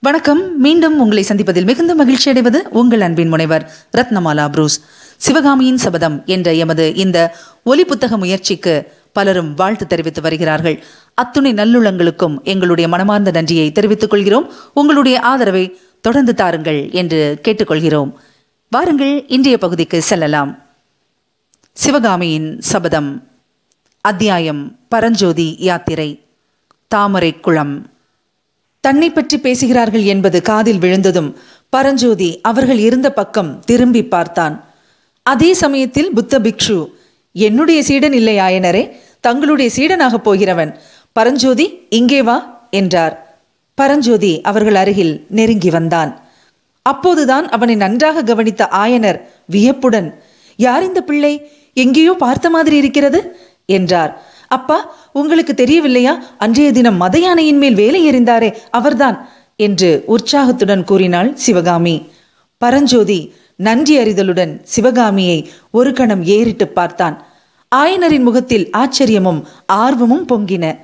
வணக்கம். மீண்டும் உங்களை சந்திப்பதில் மிகுந்த மகிழ்ச்சி அடைவது உங்கள் அன்பின் முனைவர் ரத்னமாலா புரூஸ். சிவகாமியின் சபதம் என்ற எமது இந்த ஒலி புத்தக முயற்சிக்கு பலரும் வாழ்த்து தெரிவித்து வருகிறார்கள். அத்துணை நல்லுள்ளங்களுக்கும் எங்களுடைய மனமார்ந்த நன்றியை தெரிவித்துக் கொள்கிறோம். உங்களுடைய ஆதரவை தொடர்ந்து தாருங்கள் என்று கேட்டுக்கொள்கிறோம். வாருங்கள் இன்றைய பகுதிக்கு செல்லலாம். சிவகாமியின் சபதம். அத்தியாயம். பரஞ்சோதி யாத்திரை. தாமரை குளம் தன்னை பற்றி பேசுகிறார்கள் என்பது காதில் விழுந்ததும் பரஞ்சோதி அவர்கள் இருந்த பக்கம் திரும்பி பார்த்தான். அதே சமயத்தில் புத்த பிக்ஷு என்னுடைய சீடன் இல்லை ஆயனரே தங்களுடைய சீடனாகப் போகிறவன். பரஞ்சோதி இங்கே வா என்றார். பரஞ்சோதி அவர்கள் அருகில் நெருங்கி வந்தான். அப்போதுதான் அவனை நன்றாக கவனித்த ஆயனர் வியப்புடன் யார் இந்த பிள்ளை? எங்கேயோ பார்த்த மாதிரி இருக்கிறது? என்றார். அப்பா உங்களுக்கு தெரியவில்லையா? அன்றைய தினம் மத யானையின் மேல் வேலை எறிந்தாரே அவர்தான் என்று உற்சாகத்துடன் கூறினாள் சிவகாமி. பரஞ்சோதி நன்றி அறிதலுடன் சிவகாமியை ஒரு கணம் ஏறிட்டு பார்த்தான். ஆயனரின் முகத்தில் ஆச்சரியமும் ஆர்வமும் பொங்கின.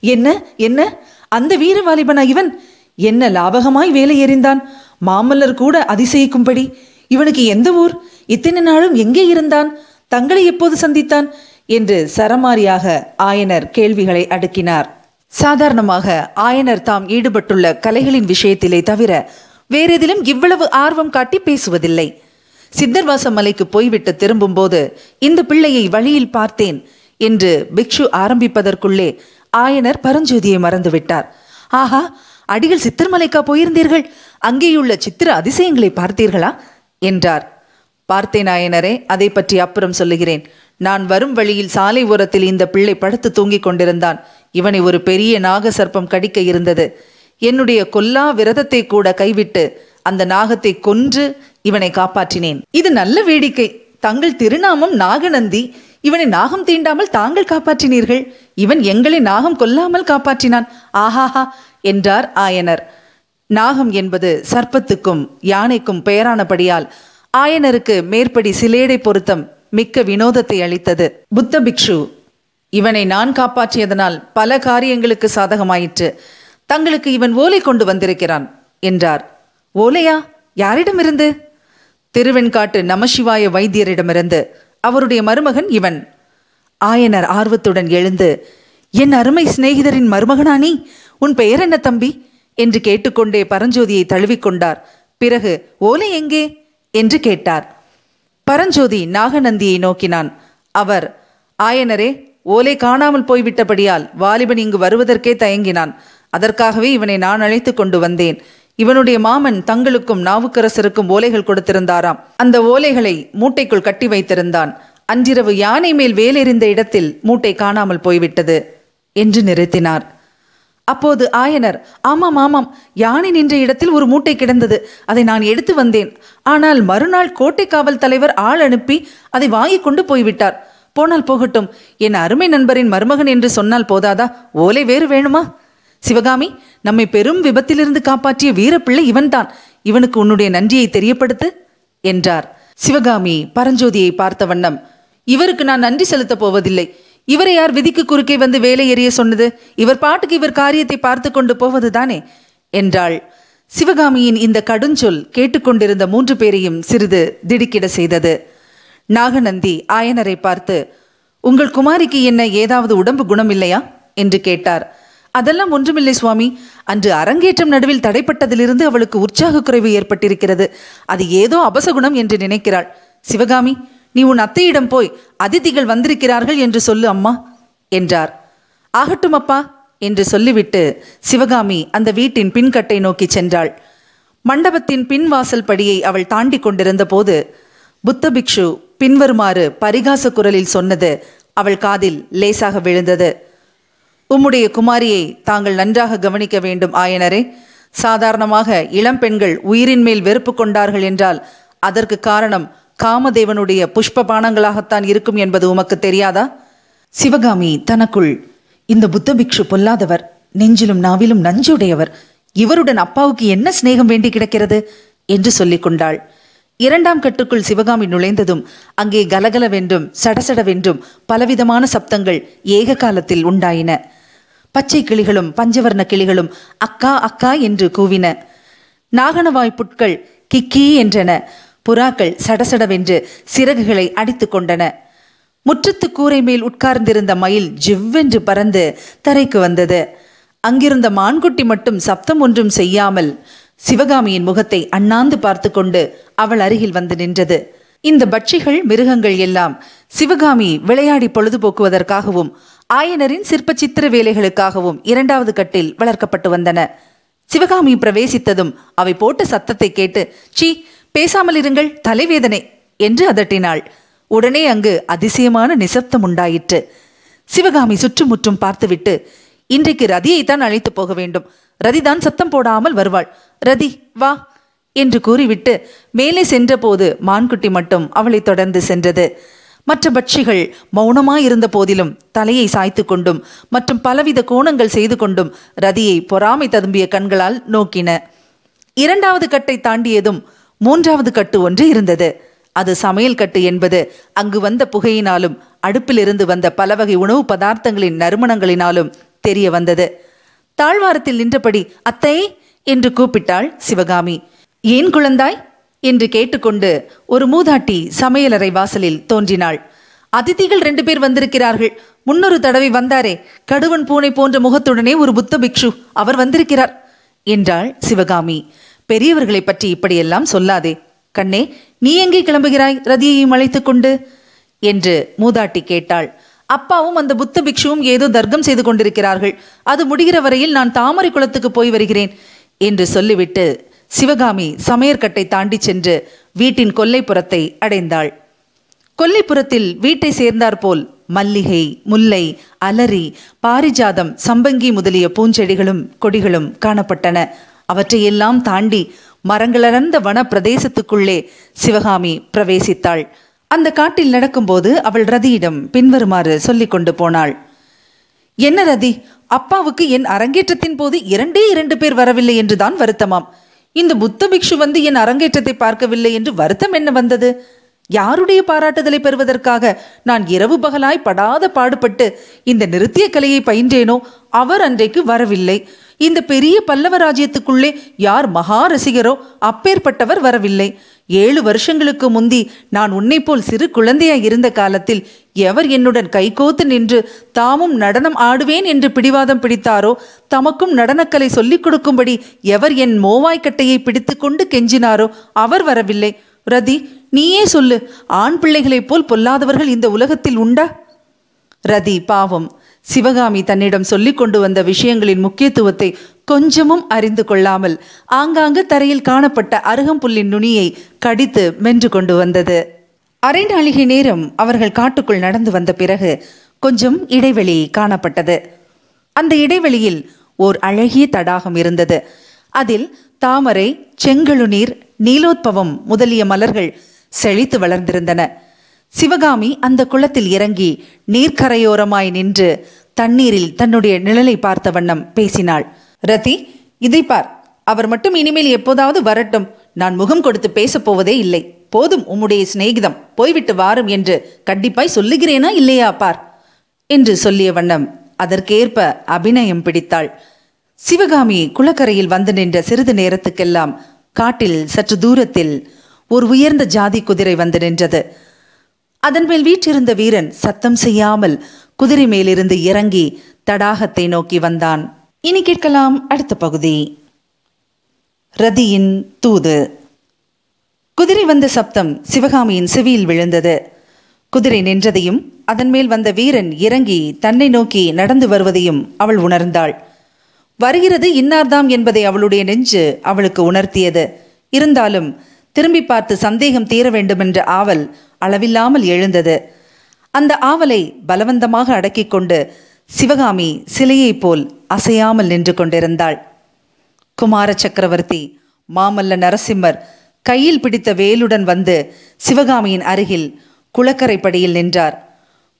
என்ன என்ன? அந்த வீர வாலிபனா இவன்? என்ன லாபகமாய் வேலை எறிந்தான்? மாமல்லர் கூட அதிசயிக்கும்படி. இவனுக்கு எந்த ஊர்? இத்தனை நாளும் எங்கே இருந்தான்? தங்களை எப்போது சந்தித்தான்? என்று சரமாரியாக ஆயனர் கேள்விகளை அடுக்கினார். சாதாரணமாக ஆயனர் தாம் ஈடுபட்டுள்ள கலைகளின் விஷயத்திலே தவிர வேறெதிலும் இவ்வளவு ஆர்வம் காட்டி பேசுவதில்லை. சித்தர்வாச மலைக்கு போய்விட்டு திரும்பும்போது இந்த பிள்ளையை வழியில் பார்த்தேன் என்று பிக்ஷு ஆரம்பிப்பதற்குள்ளே ஆயனர் பரஞ்சோதியை மறந்துவிட்டார். ஆஹா அடிகள் சித்தர்மலைக்கா போயிருந்தீர்கள்? அங்கேயுள்ள சித்திர அதிசயங்களை பார்த்தீர்களா? என்றார். பார்த்தேன் ஆயனரே அதை பற்றி அப்புறம் சொல்லுகிறேன். நான் வரும் வழியில் சாலை ஓரத்தில் இந்த பிள்ளை படுத்து தூங்கிக் கொண்டிருந்தான். இவனை ஒரு பெரிய நாக சர்ப்பம் கடிக்க இருந்தது. என்னுடைய கொல்லா விரதத்தை கூட கைவிட்டு அந்த நாகத்தை கொன்று இவனை காப்பாற்றினேன். இது நல்ல வேடிக்கை. தங்கள் திருநாமம் நாகநந்தி. இவனை நாகம் தீண்டாமல் தாங்கள் காப்பாற்றினீர்கள். இவன் எங்களை நாகம் கொல்லாமல் காப்பாற்றினான். ஆஹாஹா என்றார் ஆயனர். நாகம் என்பது சர்ப்பத்துக்கும் யானைக்கும் பெயரானபடியால் ஆயனருக்கு மேற்படி சிலேடை பொருத்தம். மிக்க வினோதத்தை அளித்தது. புத்த பிக்ஷு இவனை நான் காப்பாற்றியதனால் பல காரியங்களுக்கு சாதகமாயிற்று. தங்களுக்கு இவன் ஓலை கொண்டு வந்திருக்கிறான் என்றார். ஓலையா? யாரிடமிருந்து? திருவெண்காட்டு நமசிவாய வைத்தியரிடமிருந்து. அவருடைய மருமகன் இவன். ஆயனர் ஆர்வத்துடன் எழுந்து என் அருமை சிநேகிதரின் மருமகனா நீ உன் பெயர் என்ன தம்பி? என்று கேட்டுக்கொண்டே பரஞ்சோதியை தழுவிக்கொண்டார். பிறகு ஓலை எங்கே? என்று கேட்டார். பரஞ்சோதி நாகநந்தியை நோக்கினான். அவர் ஆயனரே ஓலை காணாமல் போய்விட்டபடியால் வாலிபன் இங்கு வருவதற்கே தயங்கினான். அதற்காகவே இவனை நான் அழைத்து கொண்டு வந்தேன். இவனுடைய மாமன் தங்களுக்கும் நாவுக்கரசருக்கும் ஓலைகள் கொடுத்திருந்தாராம். அந்த ஓலைகளை மூட்டைக்குள் கட்டி வைத்திருந்தான். அன்றிரவு யானை மேல் வேலெறிந்த இடத்தில் மூட்டை காணாமல் போய்விட்டது என்று நிறுத்தினார். அப்போது ஆயனர் ஆமாம் ஆமாம் யானை நின்ற இடத்தில் ஒரு மூட்டை கிடந்தது அதை நான் எடுத்து வந்தேன். ஆனால் மறுநாள் கோட்டை காவல் தலைவர் ஆள் அனுப்பி அதை வாங்கி கொண்டு போய்விட்டார். போனால் போகட்டும் என் அருமை நண்பரின் மருமகன் என்று சொன்னால் போதாதா? ஓலை வேறு வேணுமா? சிவகாமி நம்மை பெரும் விபத்திலிருந்து காப்பாற்றிய வீரப்பிள்ளை இவன்தான். இவனுக்கு உன்னுடைய நன்றியை தெரியப்படுத்து என்றார். சிவகாமி பரஞ்சோதியை பார்த்த வண்ணம் இவருக்கு நான் நன்றி செலுத்தப் போவதில்லை. இவரை யார் விதிக்கு குறுக்கே வந்து வேலை எறிய சொன்னது? இவர் பாட்டுக்கு இவர் காரியத்தை பார்த்து கொண்டு போவதுதானே என்றாள். சிவகாமியின் இந்த கடுஞ்சொல் கேட்டுக்கொண்டிருந்த மூன்று பேரையும் சிறிது திடுக்கிட செய்தது. நாகநந்தி ஆயனரை பார்த்து உங்கள் குமாரிக்கு என்ன ஏதாவது உடம்பு குணம் இல்லையா? என்று கேட்டார். அதெல்லாம் ஒன்றுமில்லை சுவாமி. அன்று அரங்கேற்றம் நடுவில் தடைப்பட்டதிலிருந்து அவளுக்கு உற்சாக குறைவு ஏற்பட்டிருக்கிறது. அது ஏதோ அபசகுணம் என்று நினைக்கிறாள். சிவகாமி நீ உன் அத்தையிடம் போய் அதிதிகள் வந்திருக்கிறார்கள் என்று சொல்லு அம்மா என்றார். ஆகட்டும் அப்பா என்று சொல்லிவிட்டு சிவகாமி அந்த வீட்டின் பின்கட்டை நோக்கி சென்றாள். மண்டபத்தின் பின்வாசல் படியை அவள் தாண்டி கொண்டிருந்த போது புத்த பிக்ஷு பின்வருமாறு பரிகாச குரலில் சொன்னது அவள் காதில் லேசாக விழுந்தது. உம்முடைய குமாரியை தாங்கள் நன்றாக கவனிக்க வேண்டும் ஆயனரே. சாதாரணமாக இளம் பெண்கள் உயிரின் மேல் வெறுப்பு கொண்டார்கள் என்றால் அதற்கு காரணம் காமதேவனுடைய புஷ்ப பானங்களாகத்தான் இருக்கும் என்பது உமக்கு தெரியாதா? சிவகாமி தனக்குள் இந்த புத்த பிக்ஷு பொல்லாதவர் நெஞ்சிலும் நாவிலும் நஞ்சுடையவர் இவருடன் அப்பாவுக்கு என்ன சிநேகம் வேண்டி கிடக்கிறது? என்று சொல்லிக் கொண்டாள். இரண்டாம் கட்டுக்குள் சிவகாமி நுழைந்ததும் அங்கே கலகலவென்றும் சடசடவென்றும் பலவிதமான சப்தங்கள் ஏக காலத்தில் உண்டாயின. பச்சை கிளிகளும் பஞ்சவர்ண கிளிகளும் அக்கா அக்கா என்று கூவின. நாகனவாய் புட்கள் கிக்கி என்றன. புறாக்கள் சடசடவென்று சிறகுகளை அடித்துக் கொண்டன. முற்றத்து கூரை மேல் உட்கார்ந்திருந்த மயில் ஜிவ்வென்று பறந்து தரைக்கு வந்தது. அங்கிருந்த மான்குட்டி மட்டும் சப்தம் ஒன்றும் செய்யாமல் சிவகாமியின் முகத்தை அண்ணாந்து பார்த்து கொண்டு அவள் அருகில் வந்து நின்றது. இந்த பட்சிகள் மிருகங்கள் எல்லாம் சிவகாமி விளையாடி பொழுதுபோக்குவதற்காகவும் ஆயனரின் சிற்ப சித்திர வேலைகளுக்காகவும் இரண்டாவது கட்டில் வளர்க்கப்பட்டு வந்தன. சிவகாமி பிரவேசித்ததும் அவை போட்ட சத்தத்தை கேட்டு சீ பேசாமல் இருங்கள் தலைவேதனை என்று அதட்டினாள். உடனே அங்கு அதிசயமான நிசப்தம் உண்டாயிற்று. சிவகாமி சுற்றுமுற்றும் பார்த்துவிட்டு இன்றைக்கு ரதியைத்தான் அழைத்து போக வேண்டும். ரதிதான் சத்தம் போடாமல் வருவாள். ரதி வா என்று கூறிவிட்டு மேலே சென்றபோது மான்குட்டி மட்டும் அவளை தொடர்ந்து சென்றது. மற்ற பட்சிகள் மௌனமாயிருந்த போதிலும் தலையை சாய்த்து கொண்டும் மற்றும் பலவித கோணங்கள் செய்து கொண்டும் ரதியை பொறாமை ததும்பிய கண்களால் நோக்கின. இரண்டாவது கட்டை தாண்டியதும் மூன்றாவது கட்டு ஒன்று இருந்தது. அது சமையல் கட்டு என்பது அங்கு வந்த புகையினாலும் அடுப்பிலிருந்து வந்த பல வகை உணவு பதார்த்தங்களின் நறுமணங்களினாலும் தெரிய வந்தது. தாழ்வாரத்தில் நின்றபடி அத்தை என்று கூப்பிட்டாள் சிவகாமி. ஏன் குழந்தாய்? என்று கேட்டுக்கொண்டு ஒரு மூதாட்டி சமையலறை வாசலில் தோன்றினாள். அதிதிகள் ரெண்டு பேர் வந்திருக்கிறார்கள். முன்னொரு தடவை வந்தாரே. கடுவன் பூனை போன்ற முகத்துடனே ஒரு புத்த பிக்ஷு அவர் வந்திருக்கிறார் என்றாள் சிவகாமி. பெரியவர்களை பற்றி இப்படியெல்லாம் சொல்லாதே. கண்ணே நீ எங்கே கிளம்புகிறாய்? ரதியையும் அழைத்துக் கொண்டு என்று மூதாட்டி கேட்டாள். அப்பாவும் அந்த புத்த பிக்ஷுவும் ஏதோ தர்க்கம் செய்து கொண்டிருக்கிறார்கள். அது முடிகிற வரையில் நான் தாமரை குளத்துக்கு போய் வருகிறேன் என்று சொல்லிவிட்டு சிவகாமி சமையற்கட்டை தாண்டி சென்று வீட்டின் கொல்லைப்புறத்தை அடைந்தாள். கொல்லைப்புறத்தில் வீட்டை சேர்ந்தாற்போல் மல்லிகை முல்லை அலரி பாரிஜாதம் சம்பங்கி முதலிய பூஞ்செடிகளும் கொடிகளும் காணப்பட்டன. அவற்றையெல்லாம் தாண்டி மரங்களடர்ந்த வன பிரதேசத்துக்குள்ளே சிவகாமி பிரவேசித்தாள். அந்த காட்டில் நடக்கும்போது அவள் ரதியிடம் பின்வருமாறு சொல்லிக் கொண்டு போனாள். என்ன ரதி அப்பாவுக்கு என் அரங்கேற்றத்தின் போது இரண்டே இரண்டு பேர் வரவில்லை என்றுதான் வருத்தமாம். இந்த புத்த பிக்ஷு வந்து என் அரங்கேற்றத்தை பார்க்கவில்லை என்று வருத்தம் என்ன வந்தது? யாருடைய பாராட்டுதலை பெறுவதற்காக நான் இரவு பகலாய் படாத பாடுபட்டு இந்த நிறுத்திய கலையை பயின்றேனோ அவர் அன்றைக்கு வரவில்லை. இந்த பெரிய பல்லவ ராஜ்யத்துக்குள்ளே யார் மகா ரசிகரோ அப்பேற்பட்டவர் வரவில்லை. ஏழு வருஷங்களுக்கு முந்தி நான் உன்னை போல் சிறு குழந்தையாய் இருந்த காலத்தில் எவர் என்னுடன் கைகோத்து நின்று தாமும் நடனம் ஆடுவேன் என்று பிடிவாதம் பிடித்தாரோ தமக்கும் நடனக்கலை சொல்லிக் கொடுக்கும்படி எவர் என் மோவாய்க்கட்டையை பிடித்துக்கொண்டு கெஞ்சினாரோ அவர் வரவில்லை. ரதி நீயே சொல்லு ஆண் பிள்ளைகளைப் போல் பொல்லாதவர்கள் இந்த உலகத்தில் உண்டா? ரதி பாவம். சிவகாமி தன்னிடம் சொல்லிக் கொண்டு வந்த விஷயங்களின் முக்கியத்துவத்தை கொஞ்சமும் அறிந்து கொள்ளாமல் ஆங்காங்கு தரையில் காணப்பட்ட அருகம்புல்லின் நுனியை கடித்து மென்று கொண்டு வந்தது. அரை நாளிகை நேரம் அவர்கள் காட்டுக்குள் நடந்து வந்த பிறகு கொஞ்சம் இடைவெளி காணப்பட்டது. அந்த இடைவெளியில் ஓர் அழகிய தடாகம் இருந்தது. அதில் தாமரை செங்கழுநீர் நீலோத்பவம் முதலிய மலர்கள் செழித்து வளர்ந்திருந்தன. சிவகாமி அந்த குளத்தில் இறங்கி நீர்க்கரையோரமாய் நின்று தண்ணீரில் தன்னுடைய நிழலை பார்த்த வண்ணம் பேசினாள். ரதி இதை பார். அவர் மட்டும் இனிமேல் எப்போதாவது வரட்டும். நான் முகம் கொடுத்து பேசப் போவதே இல்லை. போதும் உம்முடைய சிநேகிதம். போய்விட்டு வாரும் என்று கண்டிப்பாய் சொல்லுகிறேனா இல்லையா பார்? என்று சொல்லிய வண்ணம் அதற்கேற்ப அபிநயம் பிடித்தாள். சிவகாமி குளக்கரையில் வந்து நின்ற சிறிது நேரத்துக்கெல்லாம் காட்டில் சற்று தூரத்தில் ஒரு உயர்ந்த ஜாதி குதிரை வந்து நின்றது. அதன் மேல் வீற்றிருந்த வீரன் சத்தம் செய்யாமல் குதிரை மேலிருந்து இறங்கி தடாகத்தை நோக்கி வந்தான். இனி கேட்கலாம் அடுத்த பகுதி. ரதியின் தூது. குதிரை வந்த சப்தம் சிவகாமியின் செவியில் விழுந்தது. குதிரை நின்றதையும் அதன் மேல் வந்த வீரன் இறங்கி தன்னை நோக்கி நடந்து வருவதையும் அவள் உணர்ந்தாள். வருகிறது இன்னார்தாம் என்பதை அவளுடைய நெஞ்சு அவளுக்கு உணர்த்தியது. இருந்தாலும் திரும்பி பார்த்து சந்தேகம் தீர வேண்டுமென்ற ஆவல் அளவில்லாமல் எழுந்தது. அந்த ஆவலை பலவந்தமாக அடக்கிக் கொண்டு சிவகாமி சிலையைப் போல் அசையாமல் நின்று கொண்டிருந்தாள். குமார சக்கரவர்த்தி மாமல்ல நரசிம்மர் கையில் பிடித்த வேலுடன் வந்து சிவகாமியின் அருகில் குளக்கரை படியில் நின்றார்.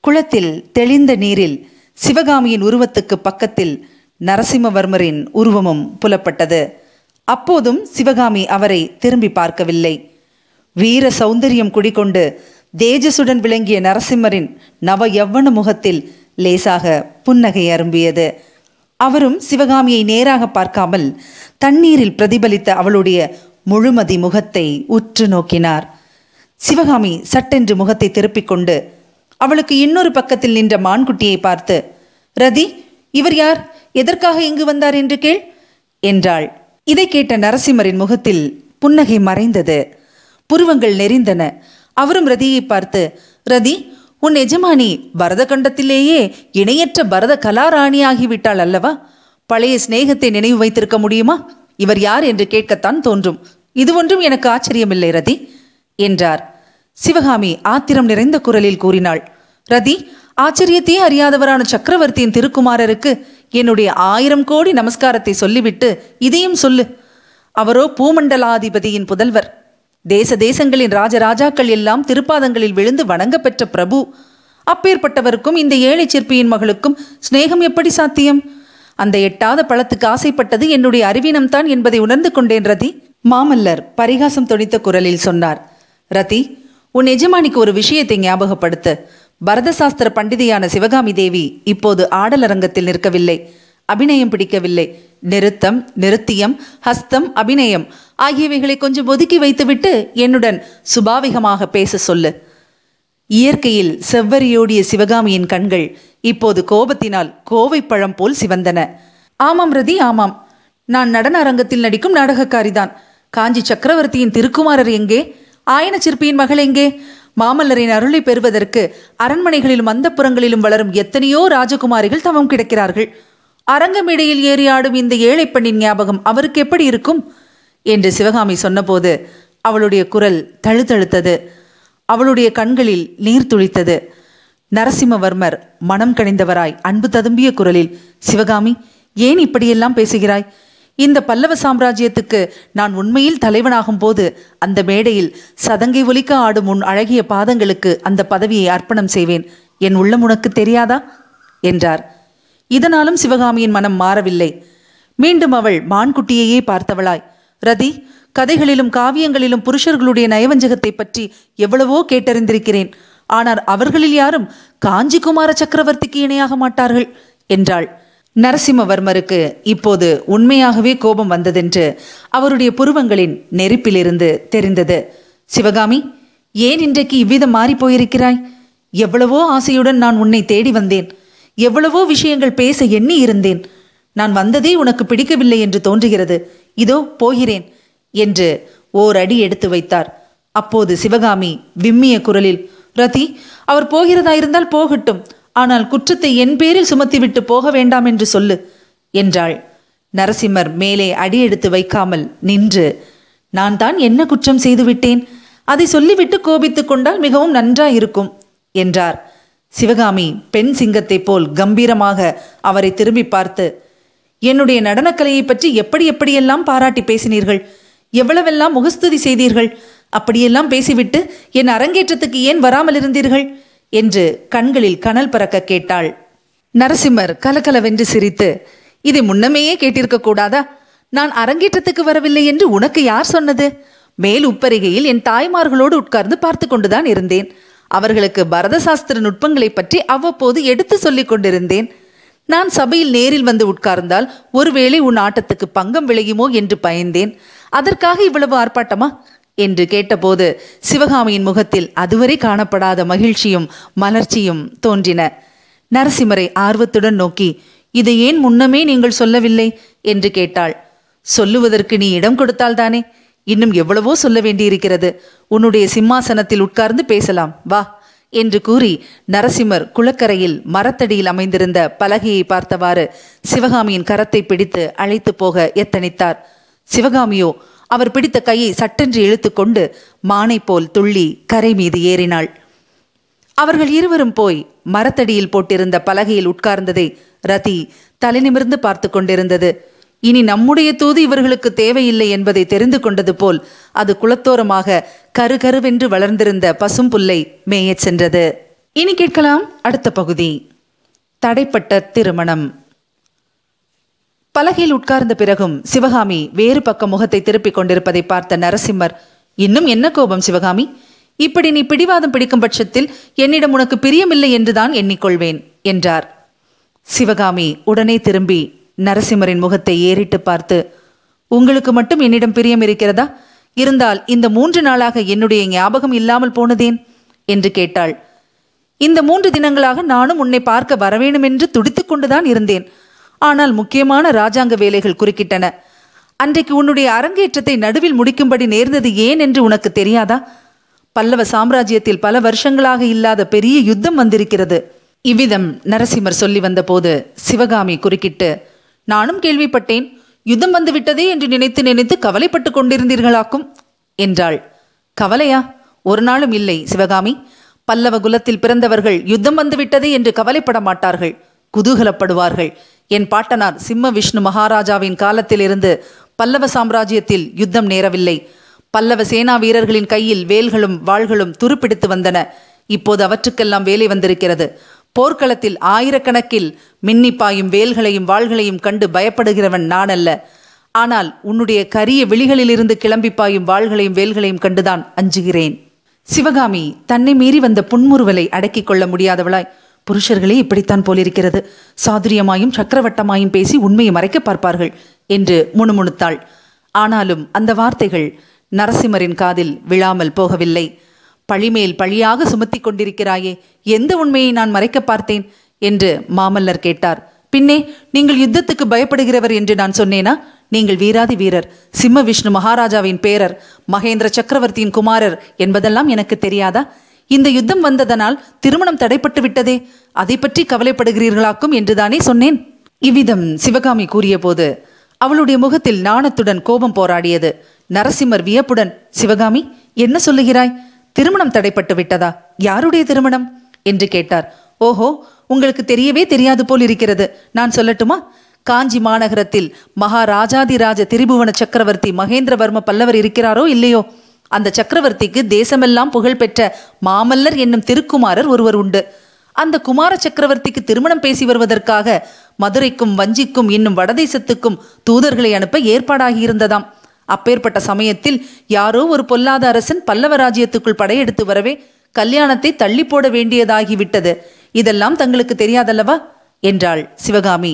குளத்தில் தெளிந்த நீரில் சிவகாமியின் உருவத்துக்கு பக்கத்தில் நரசிம்மவர்மரின் உருவமும் புலப்பட்டது. அப்போதும் சிவகாமி அவரை திரும்பி பார்க்கவில்லை. வீர சௌந்தரியம் குடிகொண்டு தேஜசுடன் விளங்கிய நரசிம்மரின் நவ யவ்வன முகத்தில் லேசாக புன்னகை அரும்பியது. அவரும் சிவகாமியை நேராக பார்க்காமல் தண்ணீரில் பிரதிபலித்த அவளுடைய முழுமதி முகத்தை உற்று நோக்கினார். சிவகாமி சட்டென்று முகத்தை திருப்பிக் கொண்டு அவளுக்கு இன்னொரு பக்கத்தில் நின்ற மான்குட்டியை பார்த்து ரதி இவர் யார்? எதற்காக இங்கு வந்தார்? என்று கேள் என்றாள். இதை கேட்ட நரசிம்மரின் முகத்தில் புன்னகை மறைந்தது. புருவங்கள் நெறிந்தன. அவரும் ரதியை பார்த்து ரதி உன் எஜமானி பரத கண்டத்திலேயே இணையற்ற பரத கலாராணியாகிவிட்டாள் அல்லவா? பழைய சிநேகத்தை நினைவு வைத்திருக்க முடியுமா? இவர் யார் என்று கேட்கத்தான் தோன்றும். இது ஒன்றும் எனக்கு ஆச்சரியமில்லை ரதி என்றார். சிவகாமி ஆத்திரம் நிறைந்த குரலில் கூறினாள் ரதி ஆச்சரியத்தையே அறியாதவரான சக்கரவர்த்தியின் திருக்குமாரருக்கு என்னுடைய ஆயிரம் கோடி நமஸ்காரத்தை சொல்லிவிட்டு இதையும் சொல்லு. அவரோ பூமண்டலாதிபதியின் புதல்வர். தேச தேசங்களின் ராஜராஜாக்கள் எல்லாம் திருப்பாதங்களில் விழுந்து வணங்க பெற்ற பிரபு. அப்பேற்பட்டவருக்கும் இந்த ஏழை சிற்பியின் மகளுக்கும் சிநேகம் எப்படி சாத்தியம்? அந்த எட்டாத பழத்துக்கு ஆசைப்பட்டது என்னுடைய அறிவீனம்தான் என்பதை உணர்ந்து கொண்டேன் ரதி. மாமல்லர் பரிகாசம் தொனித்த குரலில் சொன்னார். ரதி உன் எஜமானிக்கு ஒரு விஷயத்தை ஞாபகப்படுத்து. பரதசாஸ்திர பண்டிதையான சிவகாமி தேவி இப்போது ஆடலரங்கத்தில் நிற்கவில்லை. அபிநயம் பிடிக்கவில்லை. நிறுத்தம் நிருத்தியம் ஹஸ்தம் அபிநயம் ஆகியவைகளை கொஞ்சம் ஒதுக்கி வைத்துவிட்டு என்னுடன் சுபாவிகமாக பேச சொல்லு. இயற்கையில் செவ்வரியோடிய சிவகாமியின் கண்கள் இப்போது கோபத்தினால் கோவை பழம் போல் சிவந்தன. ஆமாம் ரதி ஆமாம். நான் நடன அரங்கத்தில் நடிக்கும் நாடகக்காரிதான். காஞ்சி சக்கரவர்த்தியின் திருக்குமாரர் எங்கே? ஆயன சிற்பியின் மகள் எங்கே? மாமல்லரின் அருளை பெறுவதற்கு அரண்மனைகளிலும் அந்தப்புறங்களிலும் வளரும் எத்தனையோ ராஜகுமாரிகள் தவம் கிடக்கிறார்கள். அரங்கமேடையில் ஏறி ஆடும் இந்த ஏழை பெண்ணின் ஞாபகம் அவருக்கு எப்படி இருக்கும்? என்று சிவகாமி சொன்னபோது அவளுடைய குரல் தழுதழுத்தது. அவளுடைய கண்களில் நீர் துளித்தது. நரசிம்மவர்மர் மனம் கணிந்தவராய் அன்பு ததும்பிய குரலில் சிவகாமி ஏன் இப்படியெல்லாம் பேசுகிறாய்? இந்த பல்லவ சாம்ராஜ்யத்துக்கு நான் உண்மையில் தலைவனாகும் போது அந்த மேடையில் சதங்கை ஒலிக்க ஆடும் உன் அழகிய பாதங்களுக்கு அந்த பதவியை அர்ப்பணம் செய்வேன். என் உள்ளம் உனக்கு தெரியாதா? என்றார். இதனாலும் சிவகாமியின் மனம் மாறவில்லை. மீண்டும் அவள் மான்குட்டியையே பார்த்தவளாய். ரதி கதைகளிலும் காவியங்களிலும் புருஷர்களுடைய நயவஞ்சகத்தை பற்றி எவ்வளவோ கேட்டறிந்திருக்கிறேன். ஆனால் அவர்களில் யாரும் காஞ்சி குமார சக்கரவர்த்திக்கு இணையாக மாட்டார்கள் என்றாள். நரசிம்மவர்மருக்கு இப்போது உண்மையாகவே கோபம் வந்ததென்று அவருடைய புருவங்களின் நெருப்பிலிருந்து தெரிந்தது. சிவகாமி ஏன் இன்றைக்கு இவ்விதம் மாறிப் போயிருக்கிறாய்? எவ்வளவோ ஆசையுடன் நான் உன்னை தேடி வந்தேன். எவ்வளவோ விஷயங்கள் பேச எண்ணி இருந்தேன். நான் வந்ததே உனக்கு பிடிக்கவில்லை என்று தோன்றுகிறது. இதோ போகிறேன் என்று ஓர் அடி எடுத்து வைத்தார். அப்போது சிவகாமி விம்மிய குரலில் ரதி அவர் போகிறதாயிருந்தால் போகட்டும். ஆனால் குற்றத்தை என் பேரில் சுமத்திவிட்டு போக வேண்டாம் என்று சொல்லு என்றாள். நரசிம்மர் மேலே அடி எடுத்து வைக்காமல் நின்று நான் தான் என்ன குற்றம் செய்துவிட்டேன்? அதை சொல்லிவிட்டு கோபித்துக் கொண்டால் மிகவும் நன்றாயிருக்கும் என்றார். சிவகாமி பெண் சிங்கத்தைப் போல் கம்பீரமாக அவரை திரும்பி பார்த்து என்னுடைய நடனக்கலையை பற்றி எப்படி எப்படியெல்லாம் பாராட்டி பேசினீர்கள்? எவ்வளவெல்லாம் முகஸ்துதி செய்தீர்கள்? அப்படியெல்லாம் பேசிவிட்டு என் அரங்கேற்றத்துக்கு ஏன் வராமல் இருந்தீர்கள்? என்று கண்களில் கனல் பறக்க கேட்டாள். நரசிம்மர் கலகலவென்று சிரித்து இதை முன்னமேயே கேட்டிருக்க கூடாதா? நான் அரங்கேற்றத்துக்கு வரவில்லை என்று உனக்கு யார் சொன்னது? மேல் உப்பரிகையில் என் தாய்மார்களோடு உட்கார்ந்து பார்த்து கொண்டுதான் இருந்தேன். அவர்களுக்கு பரதசாஸ்திர நுட்பங்களை பற்றி அவ்வப்போது எடுத்து சொல்லிக் கொண்டிருந்தேன். நான் சபையில் நேரில் வந்து உட்கார்ந்தால் ஒருவேளை உன் ஆட்டத்துக்கு பங்கம் விளையுமோ என்று பயந்தேன். அதற்காக இவ்வளவு ஆர்ப்பாட்டமா? என்று கேட்டபோது சிவகாமியின் முகத்தில் அதுவரை காணப்படாத மகிழ்ச்சியும் மலர்ச்சியும் தோன்றின. நரசிம்மரை ஆர்வத்துடன் நோக்கி இதை ஏன் முன்னமே நீங்கள் சொல்லவில்லை? என்று கேட்டாள். சொல்லுவதற்கு நீ இடம் கொடுத்தால்தானே? இன்னும் எவ்வளவோ சொல்ல வேண்டியிருக்கிறது. உன்னுடைய சிம்மாசனத்தில் உட்கார்ந்து பேசலாம். வா. என்று கூறி நரசிம்மர் குளக்கரையில் மரத்தடியில் அமைந்திருந்த பலகையை பார்த்தவாறு சிவகாமியின் கரத்தை பிடித்து அழைத்து போக எத்தனித்தார். சிவகாமியோ அவர் பிடித்த கையை சட்டென்று இழுத்துக்கொண்டு மானை போல் துள்ளி கரை மீது ஏறினாள். அவர்கள் இருவரும் போய் மரத்தடியில் போட்டிருந்த பலகையில் உட்கார்ந்ததை ரதி தலைநிமிர்ந்து பார்த்து கொண்டிருந்தது. இனி நம்முடைய தூது இவர்களுக்கு தேவையில்லை என்பதை தெரிந்து கொண்டது போல் அது குளத்தோரமாக கருகருவென்று வளர்ந்திருந்த பசும் புல்லை மேயச் சென்றது. இனி கேட்கலாம் அடுத்த பகுதி. தடைப்பட்ட திருமணம். பலகையில் உட்கார்ந்த பிறகும் சிவகாமி வேறு பக்கம் முகத்தை திருப்பிக் கொண்டிருப்பதை பார்த்த நரசிம்மர் இன்னும் என்ன கோபம் சிவகாமி? இப்படி நீ பிடிவாதம் பிடிக்கும் பட்சத்தில் என்னிடம் உனக்கு பிரியமில்லை என்றுதான் எண்ணிக்கொள்வேன் என்றார். சிவகாமி உடனே திரும்பி நரசிம்மரின் முகத்தை ஏறிட்டு பார்த்து உங்களுக்கு மட்டும் என்னிடம் பிரியம் இருக்கிறதா? இருந்தால் இந்த மூன்று நாளாக என்னுடைய ஞாபகம் இல்லாமல் போனதேன்? என்று கேட்டாள். இந்த மூன்று தினங்களாக நானும் உன்னை பார்க்க வரவேணும் என்று துடித்து கொண்டுதான் இருந்தேன். ஆனால் முக்கியமான ராஜாங்க வேலைகள் குறுக்கிட்டன. அன்றைக்கு உன்னுடைய அரங்கேற்றத்தை நடுவில் முடிக்கும்படி நேர்ந்தது ஏன் என்று உனக்கு தெரியாதா? பல்லவ சாம்ராஜ்யத்தில் பல வருஷங்களாக இல்லாத பெரிய யுத்தம் வந்திருக்கிறது. இவ்விதம் நரசிம்மர் சொல்லி வந்தபோது சிவகாமி குறுக்கிட்டு நானும் கேள்விப்பட்டேன். யுத்தம் வந்துவிட்டதே என்று நினைத்து நினைத்து கவலைப்பட்டு கொண்டிருந்தீர்களாக்கும்? என்றாள். கவலையா? ஒரு நாளும் இல்லை சிவகாமி. பல்லவ குலத்தில் பிறந்தவர்கள் யுத்தம் வந்துவிட்டதே என்று கவலைப்பட மாட்டார்கள். குதூகலப்படுவார்கள். என் பாட்டனார் சிம்ம விஷ்ணு மகாராஜாவின் காலத்திலிருந்து பல்லவ சாம்ராஜ்யத்தில் யுத்தம் நேரவில்லை. பல்லவ சேனா வீரர்களின் கையில் வேல்களும் வாள்களும் துருப்பிடித்து வந்தன. இப்போது அவற்றுக்கெல்லாம் வேலை வந்திருக்கிறது. போர்க்களத்தில் ஆயிரக்கணக்கில் மின்னி பாயும் வேல்களையும் வாள்களையும் கண்டு பயப்படுகிறவன் நான் அல்ல ஆனால் உன்னுடைய கரிய விழிகளிலிருந்து கிளம்பி பாயும் வாள்களையும் வேல்களையும் கண்டுதான் அஞ்சுகிறேன். சிவகாமி தன்னை மீறி வந்த புன்முறுவலை அடக்கிக் கொள்ள முடியாதவளாய். புருஷர்களே இப்படித்தான் போலிருக்கிறது. சாதுரியமாயும் சக்கரவட்டமாயும் பேசி உண்மையை மறைக்க பார்ப்பார்கள் என்று முணுமுணுத்தாள். ஆனாலும் அந்த வார்த்தைகள் நரசிம்மரின் காதில் விழாமல் போகவில்லை. பழிமேல் பழியாக சுமத்தி கொண்டிருக்கிறாயே எந்த உண்மையை நான் மறைக்க பார்த்தேன்? என்று மாமல்லர் கேட்டார். பின்னே நீங்கள் யுத்தத்துக்கு பயப்படுகிறவர் என்று நான் சொன்னேனா? நீங்கள் வீராதி வீரர் சிம்ம விஷ்ணு மகாராஜாவின் பேரர் மகேந்திர சக்கரவர்த்தியின் குமாரர் என்பதெல்லாம் எனக்கு தெரியாதா? இந்த யுத்தம் வந்ததனால் திருமணம் தடைப்பட்டு விட்டதே அதை பற்றி கவலைப்படுகிறீர்களாக்கும் என்றுதானே சொன்னேன். இவ்விதம் சிவகாமி கூறியபோது அவளுடைய முகத்தில் நாணத்துடன் கோபம் போராடியது. நரசிம்மர் வியப்புடன் சிவகாமி என்ன சொல்லுகிறாய்? திருமணம் தடைப்பட்டு விட்டதா? யாருடைய திருமணம்? என்று கேட்டார். ஓஹோ உங்களுக்கு தெரியவே தெரியாது போல் இருக்கிறது. நான் சொல்லட்டுமா? காஞ்சி மாநகரத்தில் மகாராஜாதிராஜ திரிபுவன சக்கரவர்த்தி மகேந்திரவர்ம பல்லவர் இருக்கிறாரோ இல்லையோ? அந்த சக்கரவர்த்திக்கு தேசமெல்லாம் புகழ்பெற்ற மாமல்லர் என்னும் திருக்குமாரர் ஒருவர் உண்டு. அந்த குமார சக்கரவர்த்திக்கு திருமணம் பேசி வருவதற்காக மதுரைக்கும் வஞ்சிக்கும் இன்னும் வடதேசத்துக்கும் தூதர்களை அனுப்ப ஏற்பாடாகியிருந்ததாம். அப்பேற்பட்ட சமயத்தில் யாரோ ஒரு பொல்லாத அரசன் பல்லவ ராஜ்யத்துக்குள் படையெடுத்து வரவே கல்யாணத்தை தள்ளி போட வேண்டியதாகிவிட்டது. இதெல்லாம் தங்களுக்கு தெரியாதல்லவா? என்றாள் சிவகாமி.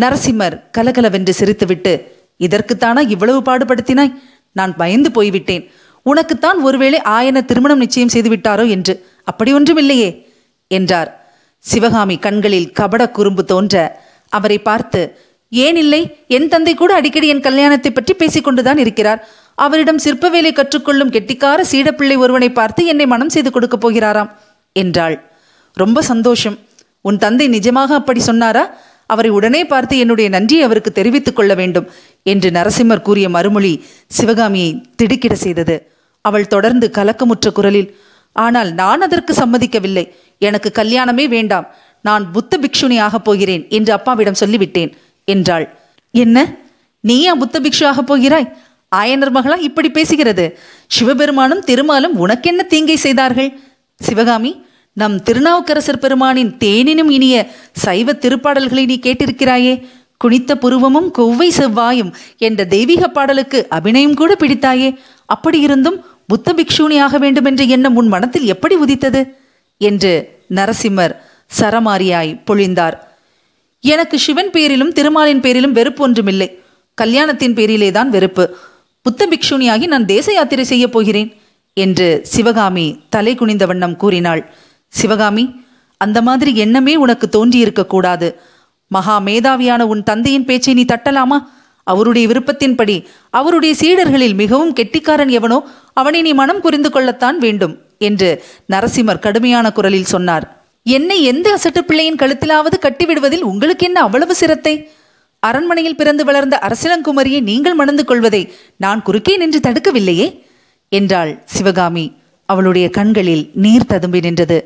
நரசிம்மர் கலகலவென்று சிரித்துவிட்டு இதற்குத்தானா இவ்வளவு பாடுபடுத்தினாய்? நான் பயந்து போய்விட்டேன். உனக்குத்தான் ஒருவேளை ஆயன திருமணம் நிச்சயம் செய்து விட்டாரோ என்று. அப்படி ஒன்றுமில்லையே என்றார். சிவகாமி கண்களில் கபட குறும்பு தோன்ற அவரை பார்த்து ஏன் இல்லை என் தந்தை கூட அடிக்கடி என் கல்யாணத்தை பற்றி பேசிக்கொண்டுதான் இருக்கிறார். அவரிடம் சிற்ப வேலை கற்றுக்கொள்ளும் கெட்டிக்கார சீடப்பிள்ளை ஒருவனை பார்த்து என்னை மனம் செய்து கொடுக்கப் போகிறாராம் என்றாள். ரொம்ப சந்தோஷம். உன் தந்தை நிஜமாக அப்படி சொன்னாரா? அவரை உடனே பார்த்து என்னுடைய நன்றியை அவருக்கு தெரிவித்துக் கொள்ள வேண்டும் என்று நரசிம்மர் கூறிய மறுமொழி சிவகாமியை திடுக்கிட செய்தது. அவள் தொடர்ந்து கலக்கமுற்ற குரலில் ஆனால் நான் அதற்கு சம்மதிக்கவில்லை. எனக்கு கல்யாணமே வேண்டாம். நான் புத்த பிக்ஷுனி ஆகப் போகிறேன் என்று அப்பாவிடம் சொல்லிவிட்டேன். என்றாள். என்ன? நீயா புத்த பிக்ஷுவாக ஆகப் போகிறாய்? ஆயனர் மகளா இப்படி பேசுகிறது. சிவபெருமானும் திருமாலும் உனக்கென்ன தீங்கை செய்தார்கள்? சிவகாமி நம் திருநாவுக்கரசர் பெருமானின் தேனினும் இனிய சைவ திருப்பாடல்களை நீ கேட்டிருக்கிறாயே. குனித்த புருவமும் கொவ்வை செவ்வாயும் என்ற தெய்வீக பாடலுக்கு அபிநயம் கூட பிடித்தாயே. அப்படியிருந்தும் புத்த பிக்ஷூனி ஆக வேண்டும் என்ற எண்ணம் உன் மனத்தில் எப்படி உதித்தது? என்று நரசிம்மர் சரமாரியாய் பொழிந்தார். எனக்கு சிவன் பேரிலும் திருமாலின் பேரிலும் வெறுப்பு ஒன்றுமில்லை. கல்யாணத்தின் பேரிலேதான் வெறுப்பு. புத்த பிக்ஷுனியாகி நான் தேச யாத்திரை செய்யப் போகிறேன் என்று சிவகாமி தலை குனிந்த வண்ணம் கூறினாள். சிவகாமி அந்த மாதிரி எண்ணமே உனக்கு தோன்றியிருக்க கூடாது. மகா மேதாவியான உன் தந்தையின் பேச்சை நீ தட்டலாமா? அவருடைய விருப்பத்தின்படி அவருடைய சீடர்களில் மிகவும் கெட்டிக்காரன் எவனோ அவனை நீ மனம் புரிந்து கொள்ளத்தான் வேண்டும் என்று நரசிம்மர் கடுமையான குரலில் சொன்னார். என்னை எந்த அசட்டு பிள்ளையின் கழுத்திலாவது கட்டிவிடுவதில் உங்களுக்கு என்ன அவ்வளவு சிரத்தை? அரண்மனையில் பிறந்து வளர்ந்த அரசலங்குமரியை நீங்கள் மணந்து கொள்வதை நான் குறுக்கே நின்று தடுக்கவில்லையே? என்றாள் சிவகாமி. அவளுடைய கண்களில் நீர் ததும்பி நின்றது.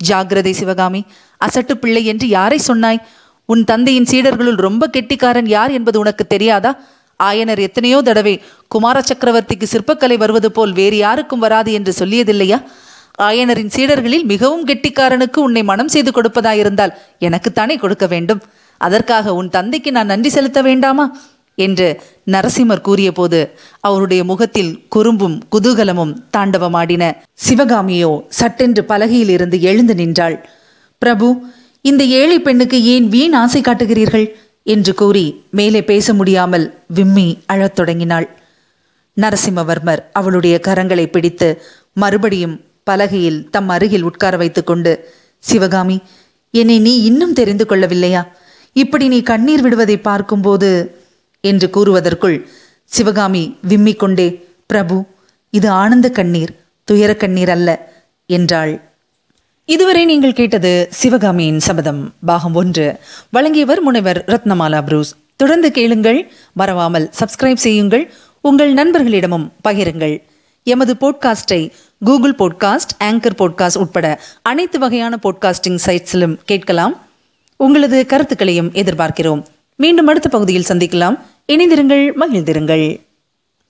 ஜாகிரதை சிவகாமி அசட்டு பிள்ளை என்று யாரை சொன்னாய்? உன் தந்தையின் சீடர்களுள் ரொம்ப கெட்டிக்காரன் யார் என்பது உனக்கு தெரியாதா? ஆயனர் எத்தனையோ தடவை குமார சக்கரவர்த்திக்கு சிற்பக்கலை வருவது போல் வேறு யாருக்கும் வராது என்று சொல்லியதில்லையா? ஆயனரின் சீடர்களில் மிகவும் கெட்டிக்காரனுக்கு உன்னை மனம் செய்து கொடுப்பதாயிருந்தால் எனக்குத்தானே கொடுக்க வேண்டும். அதற்காக உன் தந்தைக்கு நான் நன்றி செலுத்த வேண்டாமா? என்று நரசிம்மர் கூறியபோது அவருடைய முகத்தில் குறும்பும் குதூகலமும் தாண்டவமாடின. சிவகாமியோ சட்டென்று பலகையில் இருந்து எழுந்து நின்றாள். பிரபு இந்த ஏழை பெண்ணுக்கு ஏன் வீண் ஆசை காட்டுகிறீர்கள்? என்று கூறி மேலே பேச முடியாமல் விம்மி அழத் தொடங்கினாள். நரசிம்மவர்மர் அவளுடைய கரங்களை பிடித்து மறுபடியும் பலகையில் தம் அருகில் உட்கார வைத்துக்கொண்டு சிவகாமி என்னை நீ இன்னும் தெரிந்து கொள்ளவில்லையா? இப்படி நீ கண்ணீர் விடுவதை பார்க்கும்போது என்று கூறுவதற்குள் சிவகாமி விம்மிக் கொண்டே பிரபு இது ஆனந்த கண்ணீர் துயர கண்ணீர் அல்ல என்றாள். இதுவரை நீங்கள் கேட்டது சிவகாமியின் சபதம். பாகம் ஒன்று. வழங்கியவர் முனைவர் ரத்னமாலா புரூஸ். தொடர்ந்து கேளுங்கள் மறவாமல் சப்ஸ்கிரைப் செய்யுங்கள் உங்கள் நண்பர்களிடமும் பகிருங்கள். எமது போட்காஸ்டை கூகுள் போட்காஸ்ட் ஆங்கர் போட்காஸ்ட் உட்பட அனைத்து வகையான போட்காஸ்டிங் சைட்ஸிலும் கேட்கலாம். உங்களது கருத்துக்களையும் எதிர்பார்க்கிறோம். மீண்டும் அடுத்த பகுதியில் சந்திக்கலாம். இணைந்திருங்கள் மகிழ்ந்திருங்கள்.